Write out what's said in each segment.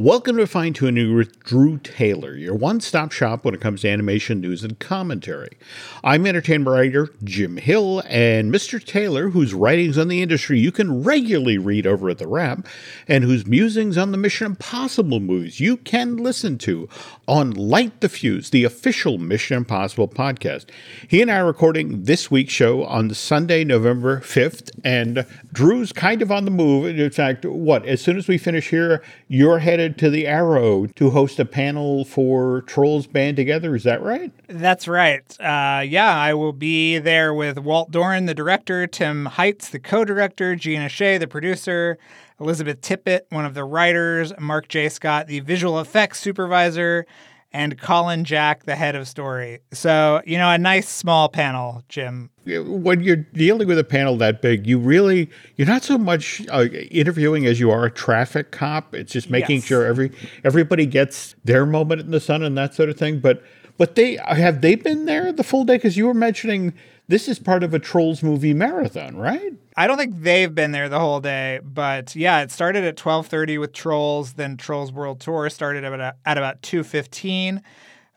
Welcome to Fine Tuning with Drew Taylor, your one stop shop when it comes to animation news and commentary. I'm entertainment writer Jim Hill, and Mr. Taylor, whose writings on the industry you can regularly read over at The Wrap, and whose musings on the Mission Impossible movies you can listen to on Light the Fuse, the official Mission Impossible podcast. He and I are recording this week's show on Sunday, November 5th, and Drew's kind of on the move. In fact, what, as soon as we finish here, you're headed to the Aero to host a panel for Trolls Band Together. Is that right? That's right. Uh, yeah, I will be there with Walt Dohrn, the director, Tim Heitz, the co director, Gina Shay, the producer, Elizabeth Tippett, one of the writers, Mark J. Scott, the visual effects supervisor, and Colin Jack, the head of story. So, you know, a nice small panel, Jim. When you're dealing with a panel that big, you really, you're not so much uh, interviewing as you are a traffic cop. It's just making yes. sure every everybody gets their moment in the sun and that sort of thing. But but they have they been there the full day? Because you were mentioning this is part of a Trolls movie marathon, right? I don't think they've been there the whole day, but yeah, it started at 12:30 with Trolls, then Trolls World Tour started at about, at about 2:15.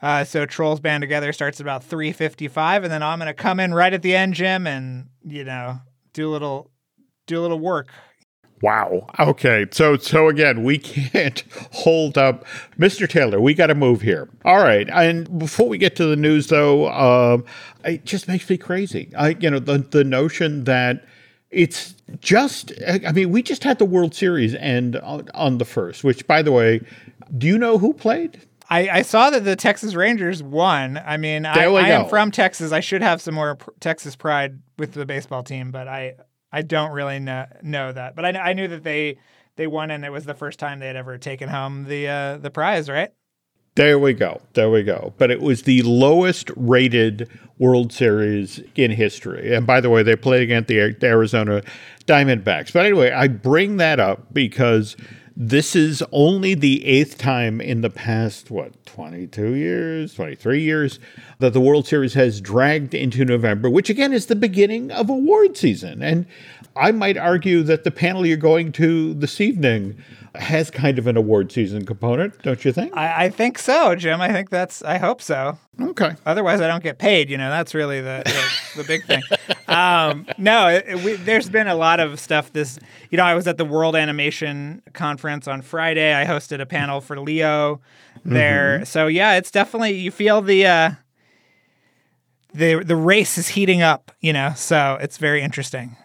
Uh, so Trolls Band Together starts at about 3:55 and then I'm going to come in right at the end, Jim, and you know, do a little do a little work Wow. Okay. So so again, we can't hold up, Mr. Taylor. We got to move here. All right. And before we get to the news, though, um, it just makes me crazy. I, you know, the the notion that it's just. I mean, we just had the World Series end on, on the first. Which, by the way, do you know who played? I, I, saw that the Texas Rangers won. I mean, I, I am from Texas. I should have some more Texas pride with the baseball team, but I I don't really know, know that, but I, I knew that they they won, and it was the first time they had ever taken home the uh, the prize, right? There we go. There we go. But it was the lowest rated World Series in history. And by the way, they played against the Arizona Diamondbacks. But anyway, I bring that up because this is only the eighth time in the past, what, 22 years, 23 years, that the World Series has dragged into November, which again is the beginning of award season. And I might argue that the panel you're going to this evening has kind of an award season component, don't you think? I, I, think so, Jim. I think that's. I hope so. Okay. Otherwise, I don't get paid. You know, that's really the the, the big thing. Um, no, it, we, there's been a lot of stuff. This, you know, I was at the World Animation Conference on Friday. I hosted a panel for Leo there. Mm-hmm. So yeah, it's definitely you feel the. Uh, the the race is heating up, you know, so it's very interesting.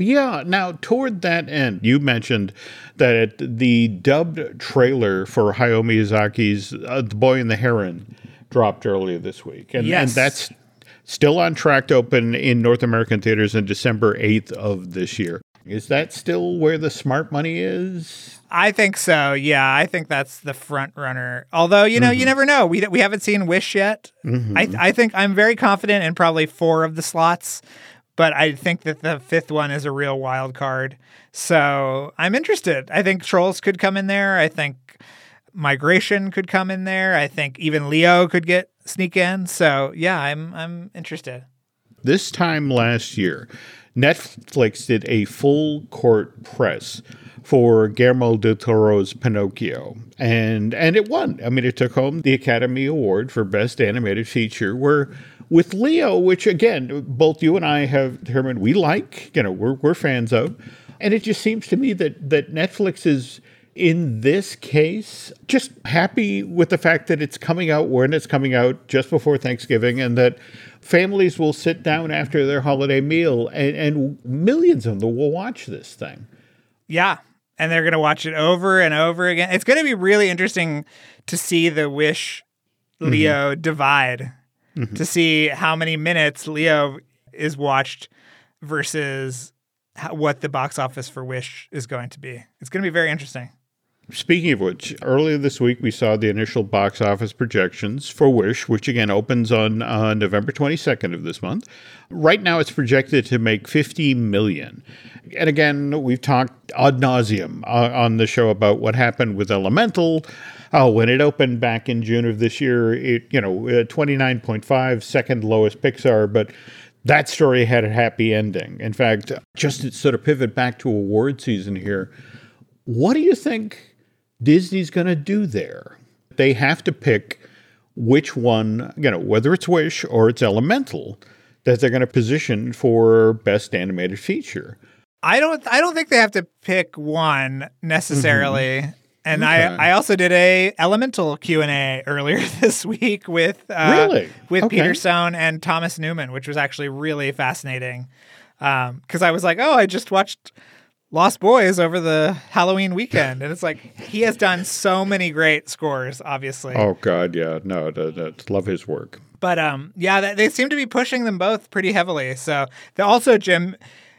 Yeah. Now, toward that end, you mentioned that the dubbed trailer for Hayao Miyazaki's uh, The Boy and the Heron dropped earlier this week. And, yes. and that's still on track to open in North American theaters on December 8th of this year. Is that still where the smart money is? I think so. Yeah, I think that's the front runner. Although you know, mm-hmm. you never know. We we haven't seen Wish yet. Mm-hmm. I I think I'm very confident in probably four of the slots but I think that the fifth one is a real wild card. So I'm interested. I think Trolls could come in there. I think Migration could come in there. I think even Leo could get sneak in. So yeah, I'm I'm interested. This time last year, Netflix did a full court press for Guillermo del Toro's Pinocchio, and and it won. I mean, it took home the Academy Award for Best Animated Feature. Where with Leo, which again, both you and I have determined we like, you know, we're, we're fans of. And it just seems to me that, that Netflix is, in this case, just happy with the fact that it's coming out when it's coming out just before Thanksgiving and that families will sit down after their holiday meal and, and millions of them will watch this thing. Yeah. And they're going to watch it over and over again. It's going to be really interesting to see the Wish Leo mm-hmm. divide mm-hmm. to see how many minutes Leo is watched versus what the box office for Wish is going to be. It's going to be very interesting. Speaking of which, earlier this week we saw the initial box office projections for Wish, which again opens on uh, November 22nd of this month. Right now, it's projected to make 50 million. And again, we've talked ad nauseum uh, on the show about what happened with Elemental Oh, when it opened back in June of this year, it you know uh, twenty nine point five, second lowest Pixar, but that story had a happy ending. In fact, just to sort of pivot back to award season here, what do you think Disney's going to do there. They have to pick which one, you know, whether it's Wish or it's Elemental, that they're going to position for best animated feature. I don't I don't think they have to pick one necessarily. Mm-hmm. And okay. I, I also did a elemental Q and A earlier this week with uh, really? with okay. Peter Sohn and Thomas Newman, which was actually really fascinating. Because um, I was like, oh, I just watched Lost Boys over the Halloween weekend, and it's like he has done so many great scores. Obviously. Oh God, yeah, no, love his work. But um, yeah, they seem to be pushing them both pretty heavily. So also, Jim,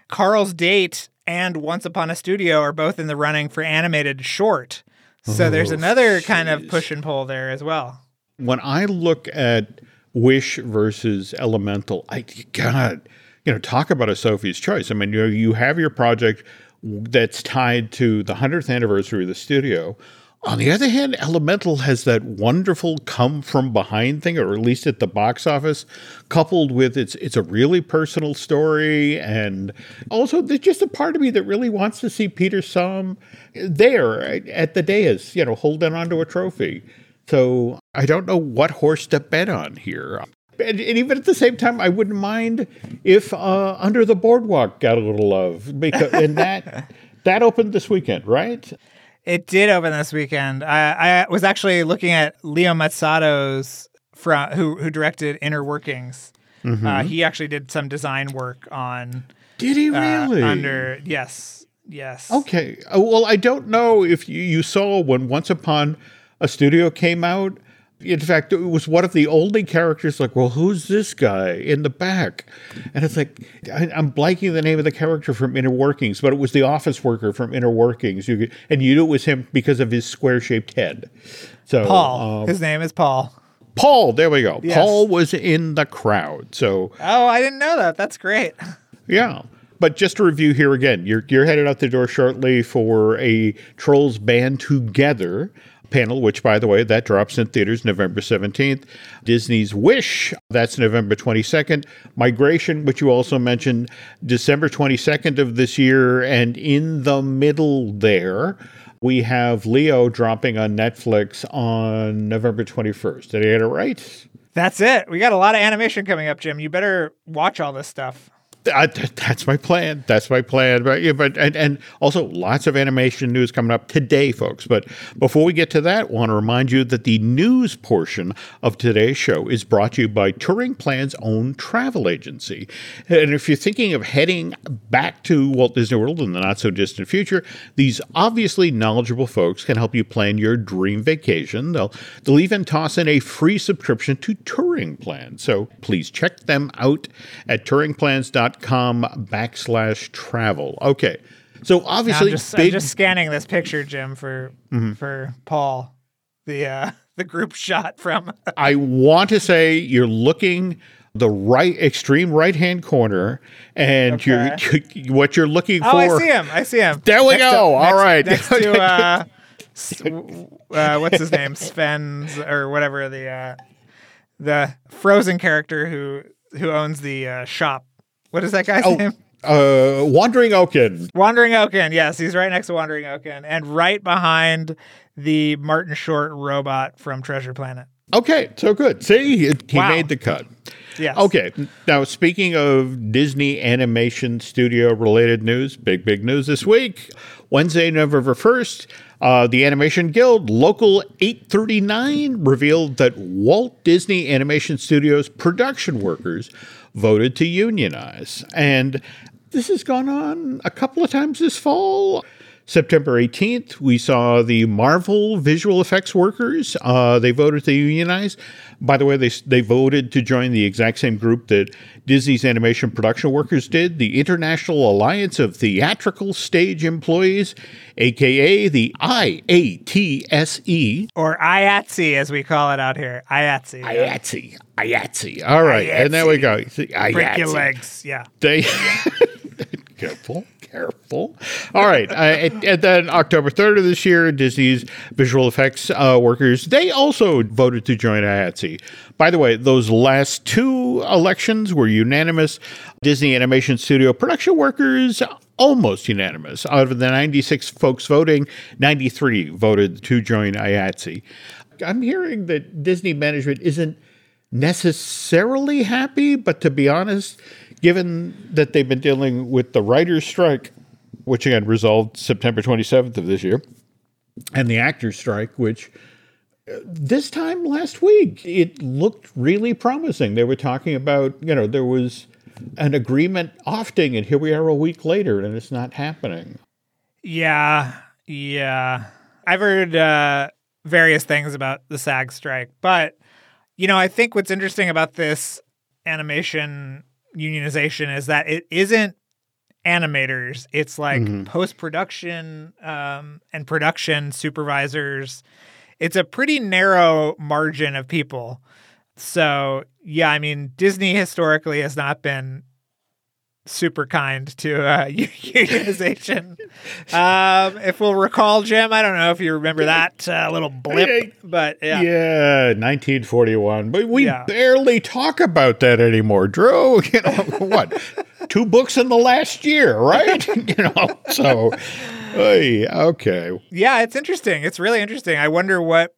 Carl's Date and Once Upon a Studio are both in the running for animated short. So oh, there's another geez. kind of push and pull there as well. When I look at Wish versus Elemental, I God, you know, talk about a Sophie's choice. I mean, you know, you have your project that's tied to the 100th anniversary of the studio. On the other hand, Elemental has that wonderful come from behind thing, or at least at the box office, coupled with it's it's a really personal story, and also there's just a part of me that really wants to see Peter Sohn there at the dais, you know, holding onto a trophy. So I don't know what horse to bet on here and, and, even at the same time, I wouldn't mind if uh, Under the Boardwalk got a little love because and that that opened this weekend, right? It did open this weekend. I, I was actually looking at Leo Matsuda's from who who directed Inner Workings. Mm-hmm. Uh, he actually did some design work on. Did he uh, really? Uh, under yes, yes. Okay. Uh, well, I don't know if you, you saw when Once Upon a Studio came out in fact, it was one of the only characters like, well, who's this guy in the back? And it's like, I, am blanking the name of the character from Inner Workings, but it was the office worker from Inner Workings. You could, and you knew it was him because of his square shaped head. So Paul, um, his name is Paul. Paul, there we go. Yes. Paul was in the crowd. So oh, I didn't know that. That's great. Yeah. But just to review here again, you're you're headed out the door shortly for a Trolls Band Together panel, which, by the way, that drops in theaters November 17th. Disney's Wish, that's November 22nd. Migration, which you also mentioned, December 22nd of this year. And in the middle there, we have Leo dropping on Netflix on November 21st. Did I get it right? That's it. We got a lot of animation coming up, Jim. You better watch all this stuff. I, that's my plan. That's my plan. But yeah, but and, and also lots of animation news coming up today, folks. But before we get to that, I want to remind you that the news portion of today's show is brought to you by Touring Plan's own travel agency. And if you're thinking of heading back to Walt Disney World in the not so distant future, these obviously knowledgeable folks can help you plan your dream vacation. They'll they'll even toss in a free subscription to Touring Plan. So please check them out at touringplans.com com backslash travel. Okay. So obviously, I'm just, big... I'm just, scanning this picture, Jim, for mm-hmm. for Paul, the uh, the group shot from. I want to say you're looking the right extreme right hand corner, and okay. you're what you're looking oh, for. I see him. I see him. There we next go. To, All next, right. Next to uh, uh, what's his name, Sven's or whatever the uh, the Frozen character who who owns the uh, shop what is that guy's oh, name? Uh, Wandering Oaken. Wandering Oaken. Yes, he's right next to Wandering Oaken, and right behind the Martin Short robot from Treasure Planet. Okay, so good. See, he, he wow. made the cut. Yes. Okay. Now, speaking of Disney Animation Studio related news, big, big news this week. Wednesday, November 1st, uh, the Animation Guild Local 839 revealed that Walt Disney Animation Studios production workers voted to unionize. And this has gone on a couple of times this fall. September 18th, we saw the Marvel visual effects workers. Uh, they voted to unionize. By the way, they, they voted to join the exact same group that Disney's animation production workers did, the International Alliance of Theatrical Stage Employees, aka the IATSE. Or IATSE, as we call it out here. IATSE. IATSE. IATSE. All right. IATSE. And there we go. Break your legs. Yeah. They. careful careful. All right. Uh, and, then October 3rd of this year, Disney's visual effects uh, workers, they also voted to join IATSE. By the way, those last two elections were unanimous. Disney Animation Studio production workers almost unanimous. Out of the 96 folks voting, 93 voted to join IATSE. I'm hearing that Disney management isn't necessarily happy, but to be honest, given that they've been dealing with the writer's strike, which again resolved September 27th of this year, and the actors' strike, which uh, this time last week it looked really promising. They were talking about, you know, there was an agreement ofting, and here we are a week later, and it's not happening. Yeah, yeah. I've heard uh, various things about the SAG strike, but you know, I think what's interesting about this animation unionization is that it isn't animators; it's like mm-hmm. post production um, and production supervisors. It's a pretty narrow margin of people. So, yeah, I mean, Disney historically has not been super kind to uh, unionization. um, if we'll recall, Jim, I don't know if you remember that uh, little blip, but yeah. Yeah, 1941. But we yeah. barely talk about that anymore, Drew. You know, what? Two books in the last year, right? you know, so, hey, okay. Yeah, it's interesting. It's really interesting. I wonder what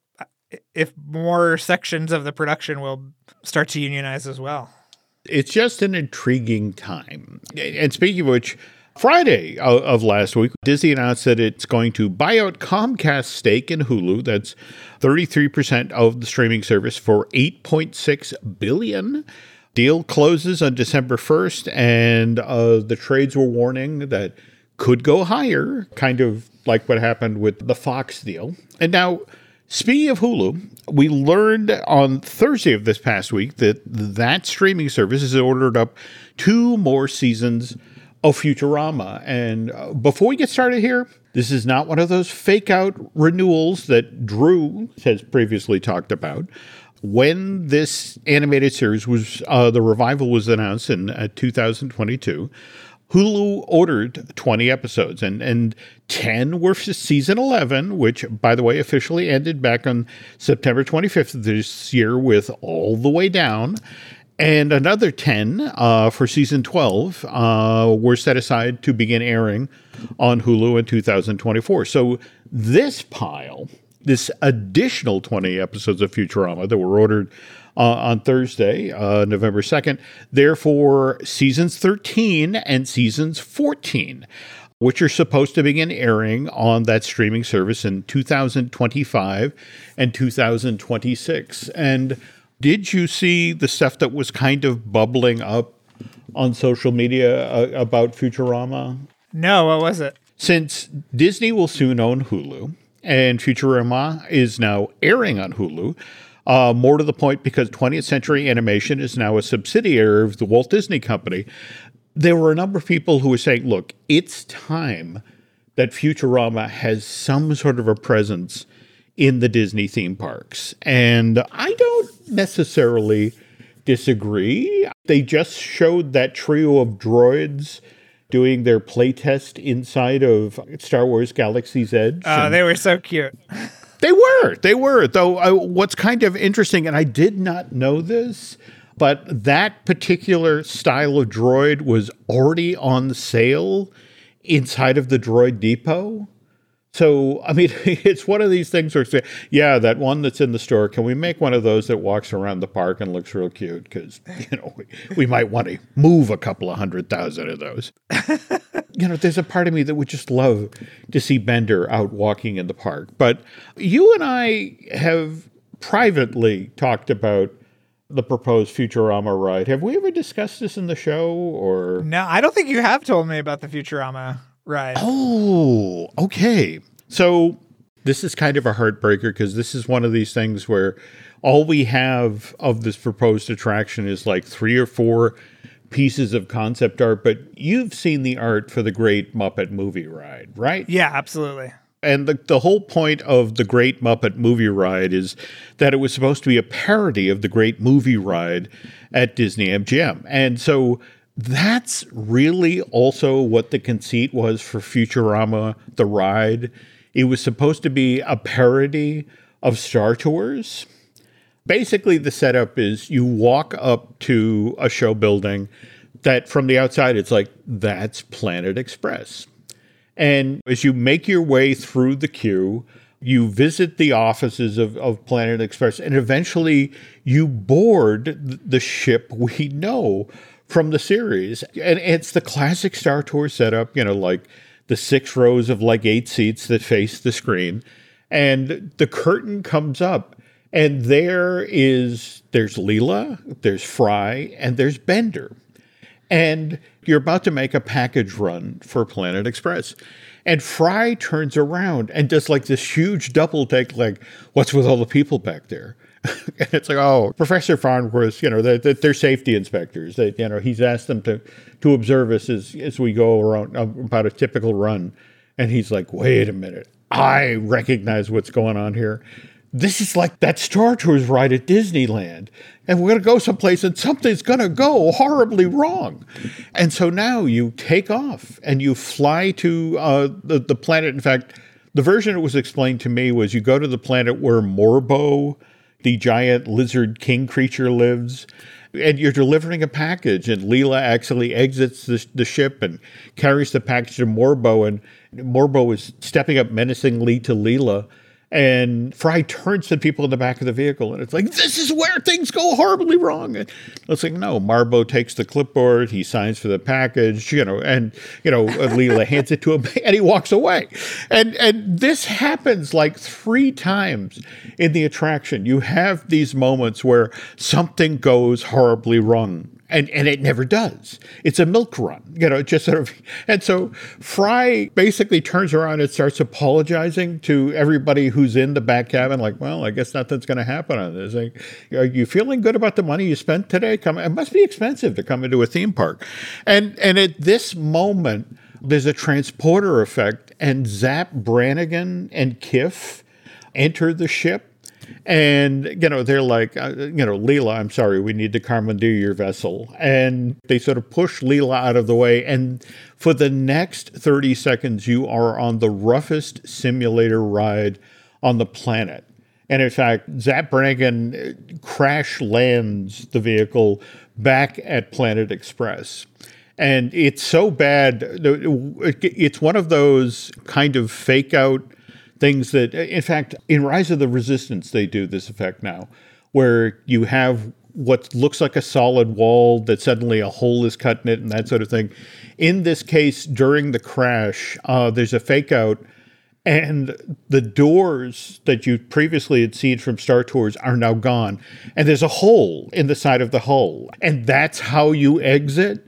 if more sections of the production will start to unionize as well it's just an intriguing time. And speaking of which, Friday of last week, Disney announced that it's going to buy out Comcast's stake in Hulu. That's 33% of the streaming service for 8.6 billion. Deal closes on December 1st, and uh, the trades were warning that could go higher, kind of like what happened with the Fox deal. And now Speaking of Hulu, we learned on Thursday of this past week that that streaming service has ordered up two more seasons of Futurama. And uh, before we get started here, this is not one of those fake out renewals that Drew has previously talked about. When this animated series was, uh, the revival was announced in uh, 2022, Hulu ordered 20 episodes, and, and 10 were for season 11, which, by the way, officially ended back on September 25th of this year with All the Way Down. And another 10 uh, for season 12 uh, were set aside to begin airing on Hulu in 2024. So this pile, this additional 20 episodes of Futurama that were ordered uh, on Thursday, uh, November 2nd. Therefore, seasons 13 and seasons 14, which are supposed to begin airing on that streaming service in 2025 and 2026. And did you see the stuff that was kind of bubbling up on social media uh, about Futurama? No, what was it? Since Disney will soon own Hulu, and Futurama is now airing on Hulu, uh, more to the point, because 20th Century Animation is now a subsidiary of the Walt Disney Company. There were a number of people who were saying, look, it's time that Futurama has some sort of a presence in the Disney theme parks. And I don't necessarily disagree. They just showed that trio of droids doing their playtest inside of Star Wars Galaxy's Edge. Oh, they were so cute. They were. They were. Though what's kind of interesting, and I did not know this, but that particular style of droid was already on sale inside of the Droid Depot. So, I mean, it's one of these things where, yeah, that one that's in the store, can we make one of those that walks around the park and looks real cute? Because, you know, we, we might want to move a couple of hundred thousand of those. you know, there's a part of me that would just love to see Bender out walking in the park. But you and I have privately talked about the proposed Futurama ride. Have we ever discussed this in the show or No, I don't think you have told me about the Futurama ride. Oh, okay. So this is kind of a heartbreaker because this is one of these things where all we have of this proposed attraction is like three or four pieces of concept art, but you've seen the art for the Great Muppet Movie Ride, right? Yeah, absolutely. And the, the whole point of the Great Muppet Movie Ride is that it was supposed to be a parody of the Great Movie Ride at Disney MGM. And so that's really also what the conceit was for Futurama the ride. It was supposed to be a parody of Star Tours basically the setup is you walk up to a show building that from the outside, it's like, that's Planet Express. And as you make your way through the queue, you visit the offices of, of Planet Express, and eventually you board the ship we know from the series. And it's the classic Star Tour setup, you know, like the six rows of like eight seats that face the screen. And the curtain comes up, and there is there's Leela, there's Fry, and there's Bender. And you're about to make a package run for Planet Express. And Fry turns around and does like this huge double take, like, what's with all the people back there? And it's like, oh, Professor Farnsworth, you know, they're, they're, safety inspectors. They, you know, he's asked them to, to observe us as, as we go around um, about a typical run. And he's like, wait a minute. I recognize what's going on here this is like that Star Tours ride at Disneyland. And we're going to go someplace and something's going to go horribly wrong. And so now you take off and you fly to uh, the, the planet. In fact, the version that was explained to me was you go to the planet where Morbo, the giant lizard king creature, lives. And you're delivering a package, and Leela actually exits the, the ship and carries the package to Morbo. And Morbo is stepping up menacingly to Leela and Fry turns to people in the back of the vehicle and it's like, this is where things go horribly wrong. And it's like, no, Morbo takes the clipboard, he signs for the package, you know, and, you know, uh, Leela hands it to him and he walks away. And, and this happens like three times in the attraction. You have these moments where something goes horribly wrong and and it never does. It's a milk run, you know, just sort of. And so Fry basically turns around and starts apologizing to everybody who's in the back cabin, like, well, I guess nothing's going to happen on this. Like, are you feeling good about the money you spent today? Come, it must be expensive to come into a theme park, and and at this moment. There's a transporter effect, and Zapp Brannigan and Kiff enter the ship and, you know, they're like, uh, you know, Leela, I'm sorry, we need to commandeer your vessel. And they sort of push Leela out of the way. And for the next 30 seconds, you are on the roughest simulator ride on the planet. And in fact, Zapp Brannigan uh, crash lands the vehicle back at Planet Express. And it's so bad. It's one of those kind of fake out things that, in fact, in Rise of the Resistance, they do this effect now, where you have what looks like a solid wall that suddenly a hole is cut in it and that sort of thing. In this case, during the crash, uh, there's a fake out, and the doors that you previously had seen from Star Tours are now gone, and there's a hole in the side of the hull, and that's how you exit.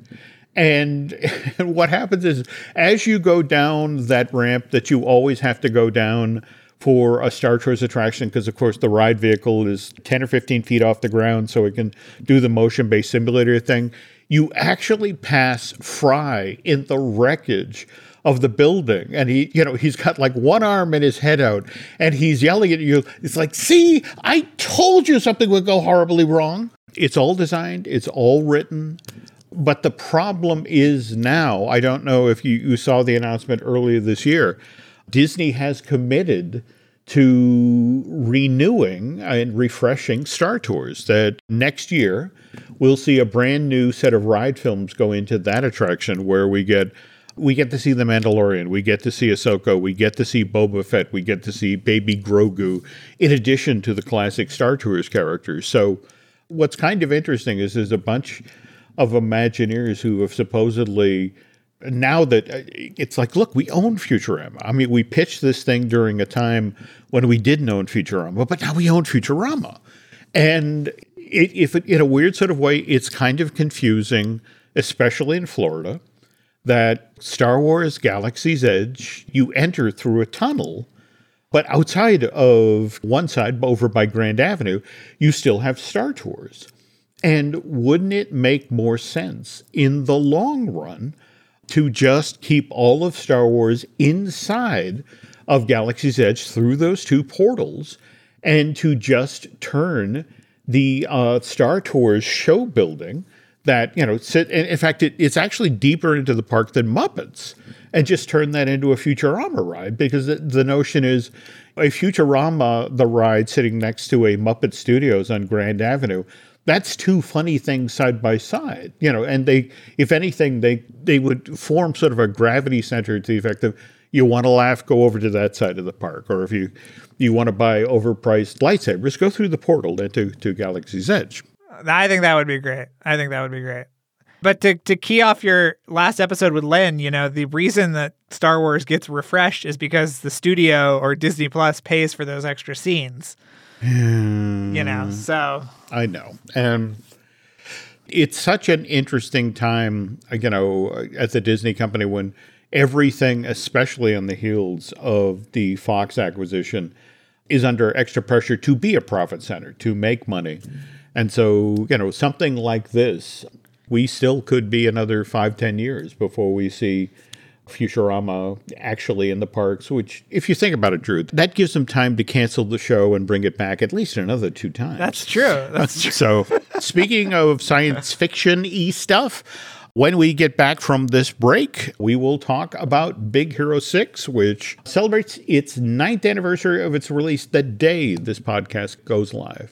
And, what happens is, as you go down that ramp that you always have to go down for a Star Tours attraction, because of course the ride vehicle is 10 or 15 feet off the ground, so it can do the motion based simulator thing, you actually pass Fry in the wreckage of the building and he you know he's got like one arm and his head out and he's yelling at you. It's like see i told you something would go horribly wrong. It's all designed it's all written but the problem is now, I don't know if you, you saw the announcement earlier this year, Disney has committed to renewing and refreshing Star Tours. That next year we'll see a brand new set of ride films go into that attraction where we get we get to see the Mandalorian, we get to see Ahsoka, we get to see Boba Fett, we get to see Baby Grogu, in addition to the classic Star Tours characters. So what's kind of interesting is there's a bunch of Imagineers who have supposedly now that uh, it's like, look, we own Futurama. I mean, we pitched this thing during a time when we didn't own Futurama, but now we own Futurama. And it, if it, in a weird sort of way, it's kind of confusing, especially in Florida, that Star Wars Galaxy's Edge, you enter through a tunnel, but outside of one side, over by Grand Avenue, you still have Star Tours. And wouldn't it make more sense in the long run to just keep all of Star Wars inside of Galaxy's Edge through those two portals and to just turn the uh, Star Tours show building that, you know, sit, in fact, it, it's actually deeper into the park than Muppets and just turn that into a Futurama ride because the, the notion is a Futurama, the ride sitting next to a Muppet Studios on Grand Avenue that's two funny things side by side, you know, and they, if anything, they, they would form sort of a gravity center to the effect of you want to laugh, go over to that side of the park. Or if you, you want to buy overpriced lightsabers, go through the portal into to Galaxy's Edge. I think that would be great. I think that would be great. But to, to key off your last episode with Lynn, you know, the reason that Star Wars gets refreshed is because the studio or Disney Plus pays for those extra scenes. You know, hmm. so. I know. And it's such an interesting time, you know, at the Disney company when everything, especially on the heels of the Fox acquisition, is under extra pressure to be a profit center, to make money. And so, you know, something like this, we still could be another five, ten years before we see Futurama actually in the parks, which, if you think about it, Drew, that gives them time to cancel the show and bring it back at least another two times. That's true. That's true. so, speaking of science fiction y stuff, when we get back from this break, we will talk about Big Hero 6, which celebrates its ninth anniversary of its release the day this podcast goes live.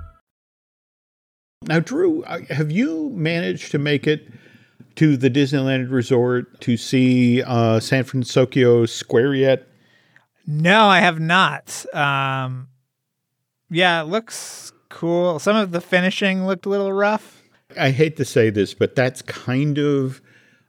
Now, Drew, have you managed to make it to the Disneyland Resort to see uh, San Francisco Square yet? No, I have not. Um, yeah, it looks cool. Some of the finishing looked a little rough. I hate to say this, but that's kind of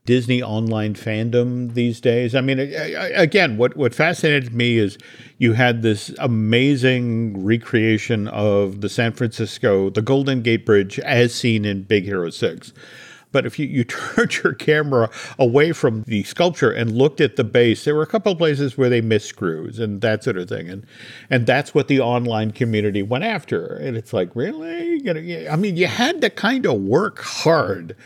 Disney online fandom these days. I mean, again, what, what fascinated me is you had this amazing recreation of the San Francisco, the Golden Gate Bridge as seen in Big Hero 6. But if you, you turned your camera away from the sculpture and looked at the base, there were a couple of places where they missed screws and that sort of thing. And and that's what the online community went after. And it's like, really? I mean, you had to kind of work hard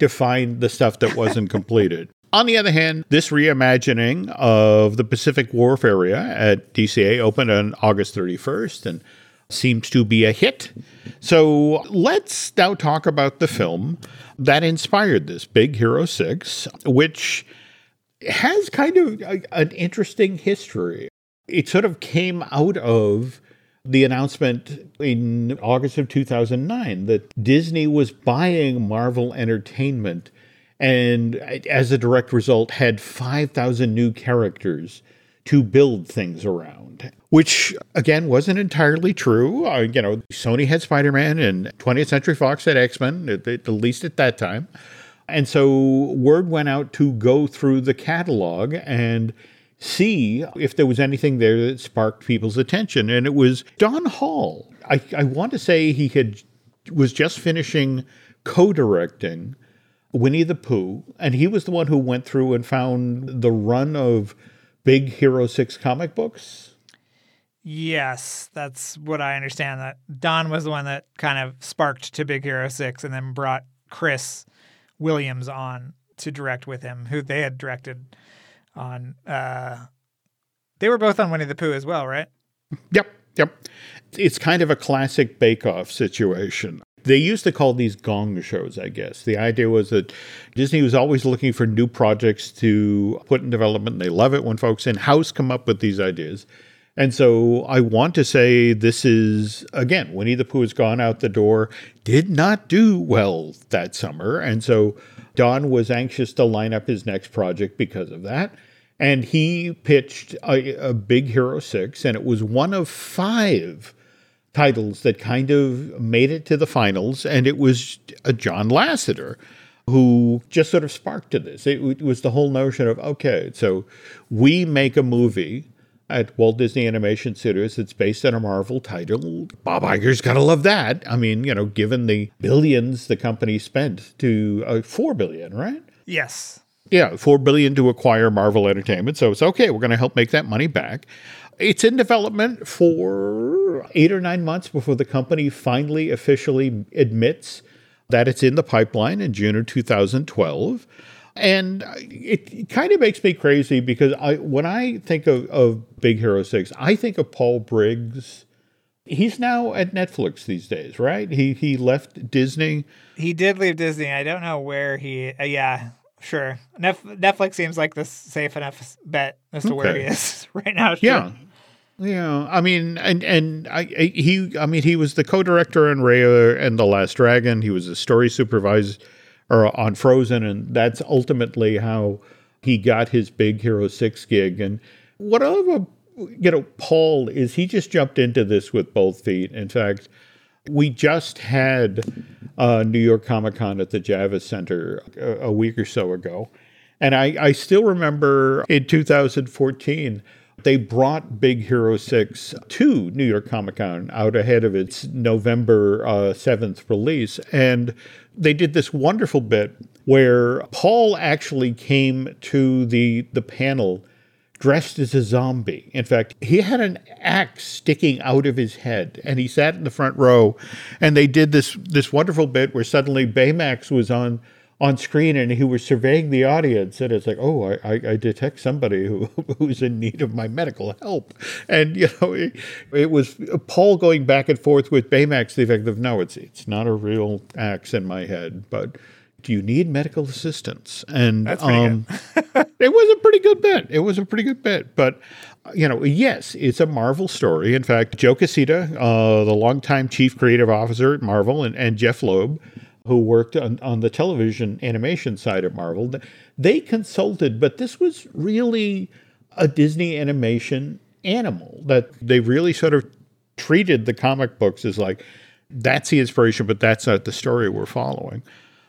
to find the stuff that wasn't completed. On the other hand, this reimagining of the Pacific Wharf area at DCA opened on August 31st and seems to be a hit. So let's now talk about the film that inspired this, Big Hero 6, which has kind of a, an interesting history. It sort of came out of the announcement in August of 2009 that Disney was buying Marvel Entertainment and as a direct result had 5,000 new characters to build things around, which again wasn't entirely true. Uh, you know, Sony had Spider Man and 20th Century Fox had X Men, at, at least at that time. And so word went out to go through the catalog and see if there was anything there that sparked people's attention. And it was Don Hall. I, I want to say he had was just finishing co-directing Winnie the Pooh, and he was the one who went through and found the run of Big Hero Six comic books. Yes, that's what I understand. That Don was the one that kind of sparked to Big Hero Six, and then brought Chris Williams on to direct with him, who they had directed on. Uh, they were both on Winnie the Pooh as well, right? Yep, yep. It's kind of a classic Bake Off situation. They used to call these gong shows, I guess. The idea was that Disney was always looking for new projects to put in development. And they love it when folks in house come up with these ideas. And so I want to say this is, again, Winnie the Pooh has gone out the door, did not do well that summer. And so Don was anxious to line up his next project because of that. And he pitched a, a Big Hero 6, and it was one of five titles that kind of made it to the finals. And it was a John Lasseter who just sort of sparked to this. It, it was the whole notion of okay, so we make a movie at Walt Disney Animation Studios It's based on a Marvel title. Bob Iger's got to love that. I mean, you know, given the billions the company spent to uh, four billion, right? Yes. Yeah, four billion to acquire Marvel Entertainment. So it's okay. We're going to help make that money back. It's in development for eight or nine months before the company finally officially admits that it's in the pipeline in June of 2012. And it kind of makes me crazy because I, when I think of, of Big Hero 6, I think of Paul Briggs. He's now at Netflix these days, right? He he left Disney. He did leave Disney. I don't know where he. Uh, yeah, sure. Nef- Netflix seems like the safe enough bet as to where he is right now. Sure. Yeah. Yeah, I mean, and and I, I he, I mean, he was the co-director on Raya and the Last Dragon. He was a story supervisor on Frozen, and that's ultimately how he got his Big Hero Six gig. And what love you know Paul is he just jumped into this with both feet. In fact, we just had uh, New York Comic Con at the Javits Center a, a week or so ago. And I, I still remember in 2014, they brought Big Hero 6 to New York Comic Con out ahead of its November uh, 7th release. And they did this wonderful bit where Paul actually came to the, the panel dressed as a zombie. In fact, he had an axe sticking out of his head, and he sat in the front row. And they did this this wonderful bit where suddenly Baymax was on on screen, and he was surveying the audience, and it's like, oh, I, I, detect somebody who who's in need of my medical help. And you know, it, it was Paul going back and forth with Baymax, the effect of, no, it's it's not a real axe in my head, but. Do you need medical assistance? And That's pretty good. um, it was a pretty good bit. It was a pretty good bit. But, you know, yes, it's a Marvel story. In fact, Joe Quesada, uh, the longtime chief creative officer at Marvel, and, and Jeph Loeb, who worked on, on the television animation side at Marvel, they consulted, but this was really a Disney animation animal that they really sort of treated the comic books as like, that's the inspiration, but that's not the story we're following.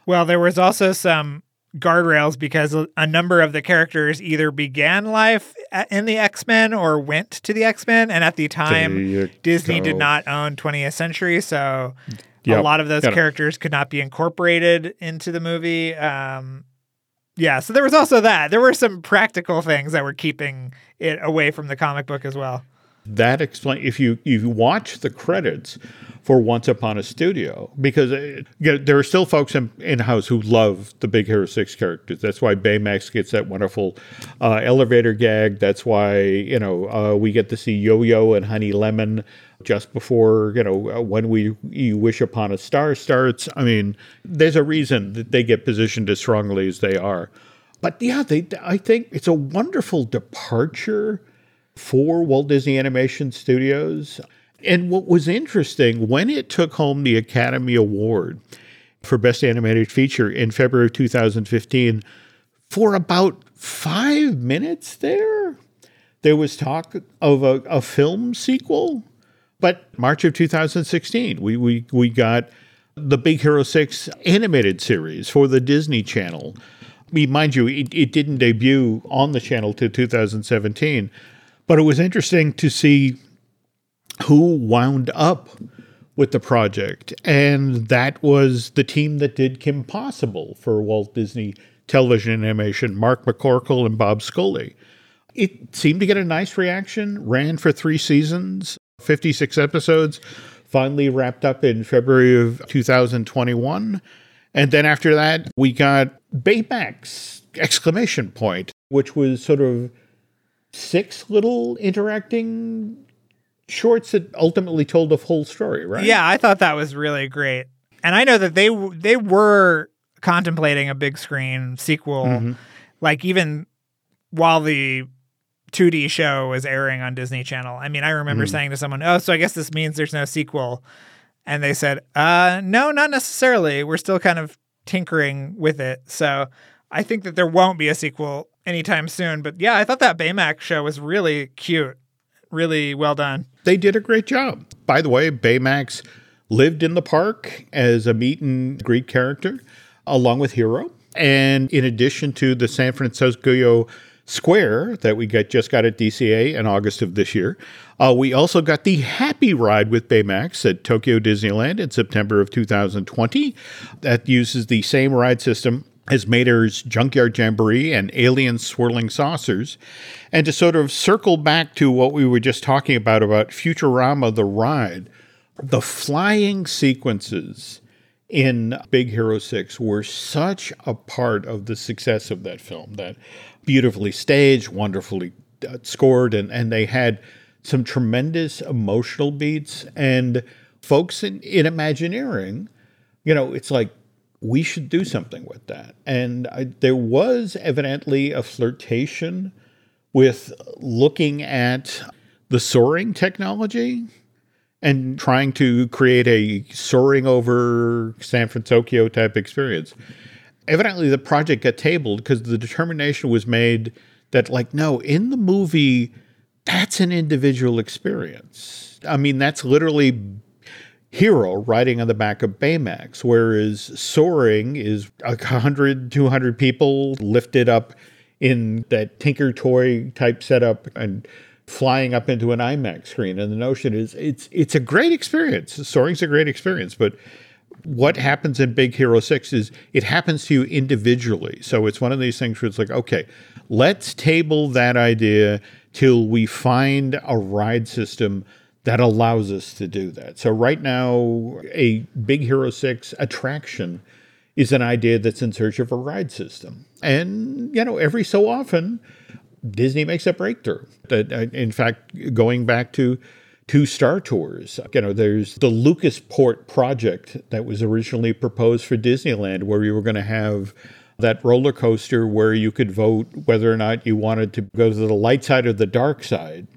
Well, there was also some guardrails because a- number of the characters either began life uh, in the X Men or went to the X Men, and at the time, Disney go. did not own 20th Century, so a lot of those Got it. characters could not be incorporated into the movie. Um, yeah, so there was also that. There were some practical things that were keeping it away from the comic book as well. that explain if you if you watch the credits for Once Upon a Studio because uh, you know, there are still folks in in house who love the Big Hero Six characters. That's why Baymax gets that wonderful uh, elevator gag. That's why you know uh, we get to see Yo Yo and Honey Lemon just before you know uh, when we you wish upon a star starts. I mean, there's a reason that they get positioned as strongly as they are. But yeah, they I think it's a wonderful departure for Walt Disney Animation Studios. And what was interesting, when it took home the Academy Award for Best Animated Feature in February 2015, for about five minutes there, there was talk of a, a film sequel. But March of 2016, we, we, we got the Big Hero 6 animated series for the Disney Channel. I mean, mind you, it, it didn't debut on the channel till 2017, but it was interesting to see who wound up with the project. And that was the team that did Kim Possible for Walt Disney Television Animation, Mark McCorkle and Bob Schooley. It seemed to get a nice reaction, ran for three seasons, 56 episodes, finally wrapped up in February of 2021. And then after that, we got Baymax exclamation point, which was sort of six little interacting shorts that ultimately told the whole story, right? Yeah, I thought that was really great. And I know that they they were contemplating a big screen sequel Mm-hmm. like even while the 2D show was airing on Disney Channel. I mean, I remember Mm-hmm. saying to someone, "Oh, so I guess this means there's no sequel." And they said, "Uh, no, not necessarily. We're still kind of tinkering with it." So, I think that there won't be a sequel anytime soon, but yeah, I thought that Baymax show was really cute. Really well done. They did a great job. By the way, Baymax lived in the park as a meet and greet character along with Hero. And in addition to the San Francisco Square that we got just got at DCA in August of this year, uh, we also got the Happy Ride with Baymax at Tokyo Disneyland in September of 2020. That uses the same ride system as Mater's Junkyard Jamboree and Alien Swirling Saucers. And to sort of circle back to what we were just talking about, about Futurama the ride, the flying sequences in Big Hero 6 were such a part of the success of that film that beautifully staged, wonderfully uh, scored, and, and they had some tremendous emotional beats. And folks in, in Imagineering, you know, it's like, we should do something with that. And I, there was evidently a flirtation with looking at the soaring technology and trying to create a soaring over San Francisco type experience. Evidently, the project got tabled because the determination was made that, like, no, in the movie, that's an individual experience. I mean, that's literally Hero riding on the back of Baymax, whereas soaring is 100, 200 people lifted up in that Tinker Toy type setup and flying up into an IMAX screen. And the notion is it's it's a great experience. Soaring's a great experience, but what happens in Big Hero 6 is it happens to you individually. So it's one of these things where it's like, okay, let's table that idea till we find a ride system that allows us to do that. So right now, a Big Hero 6 attraction is an idea that's in search of a ride system. And, you know, every so often, Disney makes a breakthrough. Uh, in fact, going back to two Star Tours, you know, there's the Lucasport project that was originally proposed for Disneyland, where you were going to have that roller coaster where you could vote whether or not you wanted to go to the light side or the dark side.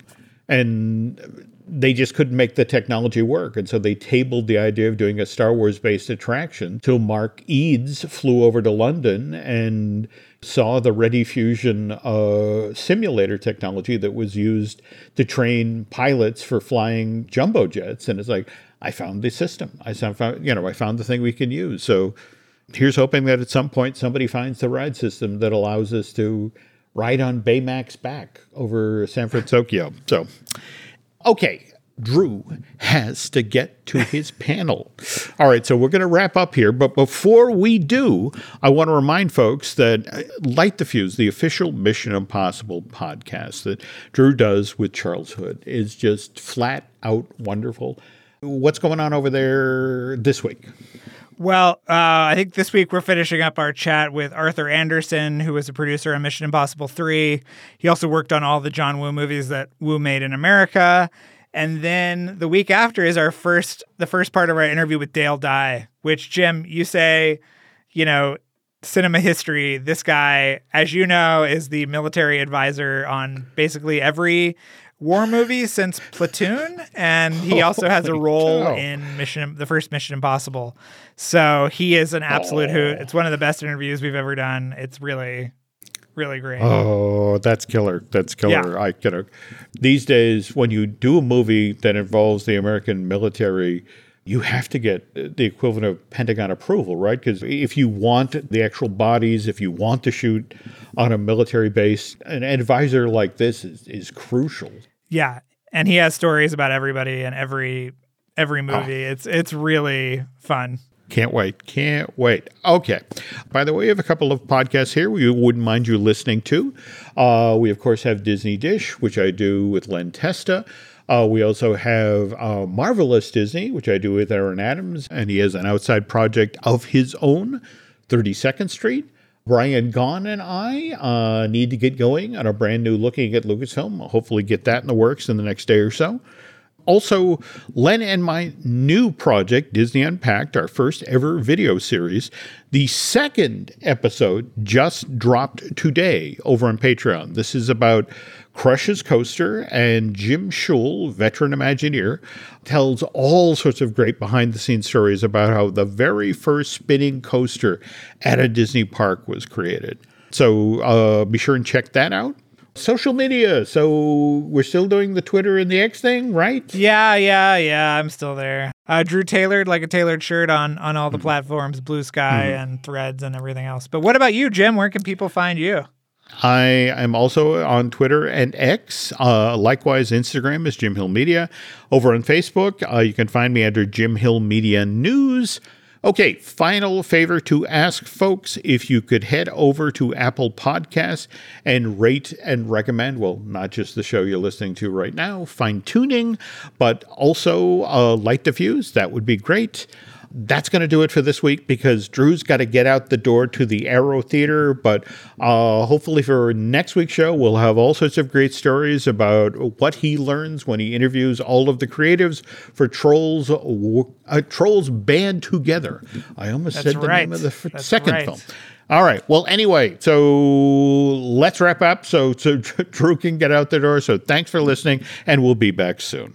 And they just couldn't make the technology work. And so they tabled the idea of doing a Star Wars based attraction till Mark Eads flew over to London and saw the Rediffusion uh, simulator technology that was used to train pilots for flying jumbo jets. And it's like, I found the system. I found, you know, I found the thing we can use. So here's hoping that at some point somebody finds the ride system that allows us to ride on Baymax back over San Francisco. So Okay, Drew has to get to his panel. All right, so we're going to wrap up here. But before we do, I want to remind folks that uh, Light the Fuse, the official Mission Impossible podcast that Drew does with Charles Hood, is just flat out wonderful. What's going on over there this week? Well, uh, I think this week we're finishing up our chat with Arthur Anderson, who was a producer on Mission Impossible 3. He also worked on all the John Woo movies that Woo made in America. And then the week after is our first, the first part of our interview with Dale Dye, which, Jim, you say, you know, cinema history, this guy, as you know, is the military advisor on basically every war movie since Platoon, and he also has a role cow. in Mission, the first Mission Impossible. So he is an absolute oh. hoot. It's one of the best interviews we've ever done. It's really, really great. Oh, that's killer. That's killer. Yeah. I get it. These days, when you do a movie that involves the American military, you have to get the equivalent of Pentagon approval, right? Because if you want the actual bodies, if you want to shoot on a military base, an advisor like this is, is crucial. Yeah, and he has stories about everybody and every every ah. movie. Oh. It's it's really fun. Can't wait. Can't wait. Okay. By the way, we have a couple of podcasts here we wouldn't mind you listening to. Uh, we, of course, have Disney Dish, which I do with Len Testa. Uh, we also have uh, Marvelous Disney, which I do with Aaron Adams, and he has an outside project of his own, 32nd Street. Brian Gaughan and I uh, need to get going on a brand new looking at Lucasfilm. I'll hopefully get that in the works in the next day or so. Also, Len and my new project, Disney Unpacked, our first ever video series. The second episode just dropped today over on Patreon. This is about Crush's Coaster, and Jim Shull, veteran Imagineer, tells all sorts of great behind the scenes stories about how the very first spinning coaster at a Disney park was created. So uh, be sure and check that out. Social media. So we're still doing the Twitter and the X thing, right? Yeah, yeah, yeah. I'm still there. Uh, Drew tailored like a tailored shirt on on all the mm-hmm. platforms, Bluesky mm-hmm. and Threads and everything else. But what about you, Jim? Where can people find you? I am also on Twitter and X. Uh, likewise, Instagram is Jim Hill Media. Over on Facebook, uh, you can find me under Jim Hill Media News. Okay, final favor to ask folks if you could head over to Apple Podcasts and rate and recommend, well, not just the show you're listening to right now, fine tuning, but also uh, Light the Fuse. That would be great that's going to do it for this week because Drew's got to get out the door to the Aero Theater. But uh, hopefully, for next week's show, we'll have all sorts of great stories about what he learns when he interviews all of the creatives for Trolls. Uh, Trolls Band Together. I almost That's said the right. name of the f- second right. film. All right. Well, anyway, so let's wrap up so so Drew can get out the door. So thanks for listening, and we'll be back soon.